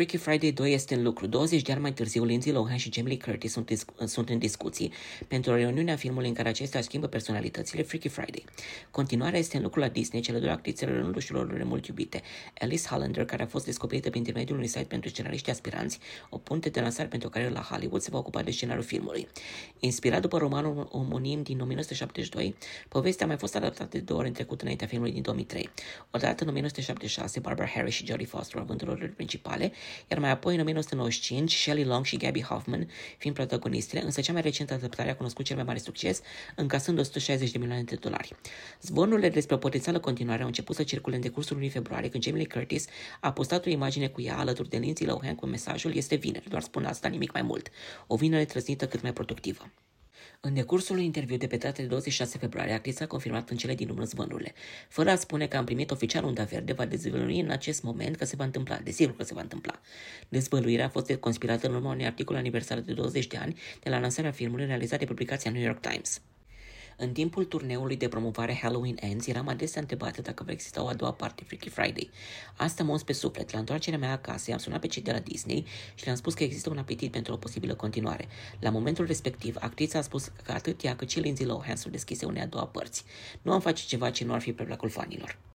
Freaky Friday 2 este în lucru. 20 de ani mai târziu, Lindsay Lohan și Jamie Lee Curtis sunt, discu- sunt în discuții pentru o reuniune a filmului în care acestea schimbă personalitățile Freaky Friday. Continuarea este în lucru la Disney, cele două actrițe rândușilor mult iubite. Alice Hollander, care a fost descoperită prin intermediul unui site pentru scenariști aspiranți, o punte de lansare pentru o carieră la Hollywood, se va ocupa de scenariul filmului. Inspirat după romanul omonim din 1972, povestea a mai fost adaptată de două ori în trecut înaintea filmului din 2003. Odată în 1976, Barbara Harris și Jodie Foster având roluri principale, iar mai apoi în 1995 Shelley Long și Gabby Hoffman fiind protagonistele, însă cea mai recentă adaptare a cunoscut cel mai mare succes, încasând 160 de milioane de dolari. Zvonurile despre o potențială continuare au început să circule în decursul lunii februarie, când Jamie Lee Curtis a postat o imagine cu ea alături de Lindsay Lohan cu mesajul Este vineri, doar spune asta, nimic mai mult. O vinere trăsnită cât mai productivă. În decursul unui interviu de pe data de 26 februarie, actrița a confirmat în cele din urmă zvănurile. Fără a spune că am primit oficial unda verde, va dezvălui în acest moment că se va întâmpla. Desigur că se va întâmpla. Dezvăluirea a fost conspirată în urma unui articol aniversar de 20 de ani de la lansarea filmului realizat de publicația New York Times. În timpul turneului de promovare Halloween Ends, eram adesea întrebată dacă va exista o a doua parte Freaky Friday. Asta mă pe suflet. La întoarcerea mea acasă, am sunat pe cei de la Disney și le-am spus că există un apetit pentru o posibilă continuare. La momentul respectiv, actrița a spus că atât ea cât și Lindsay Lohan s-au deschise unei a doua părți. Nu am face ceva ce nu ar fi pe placul fanilor.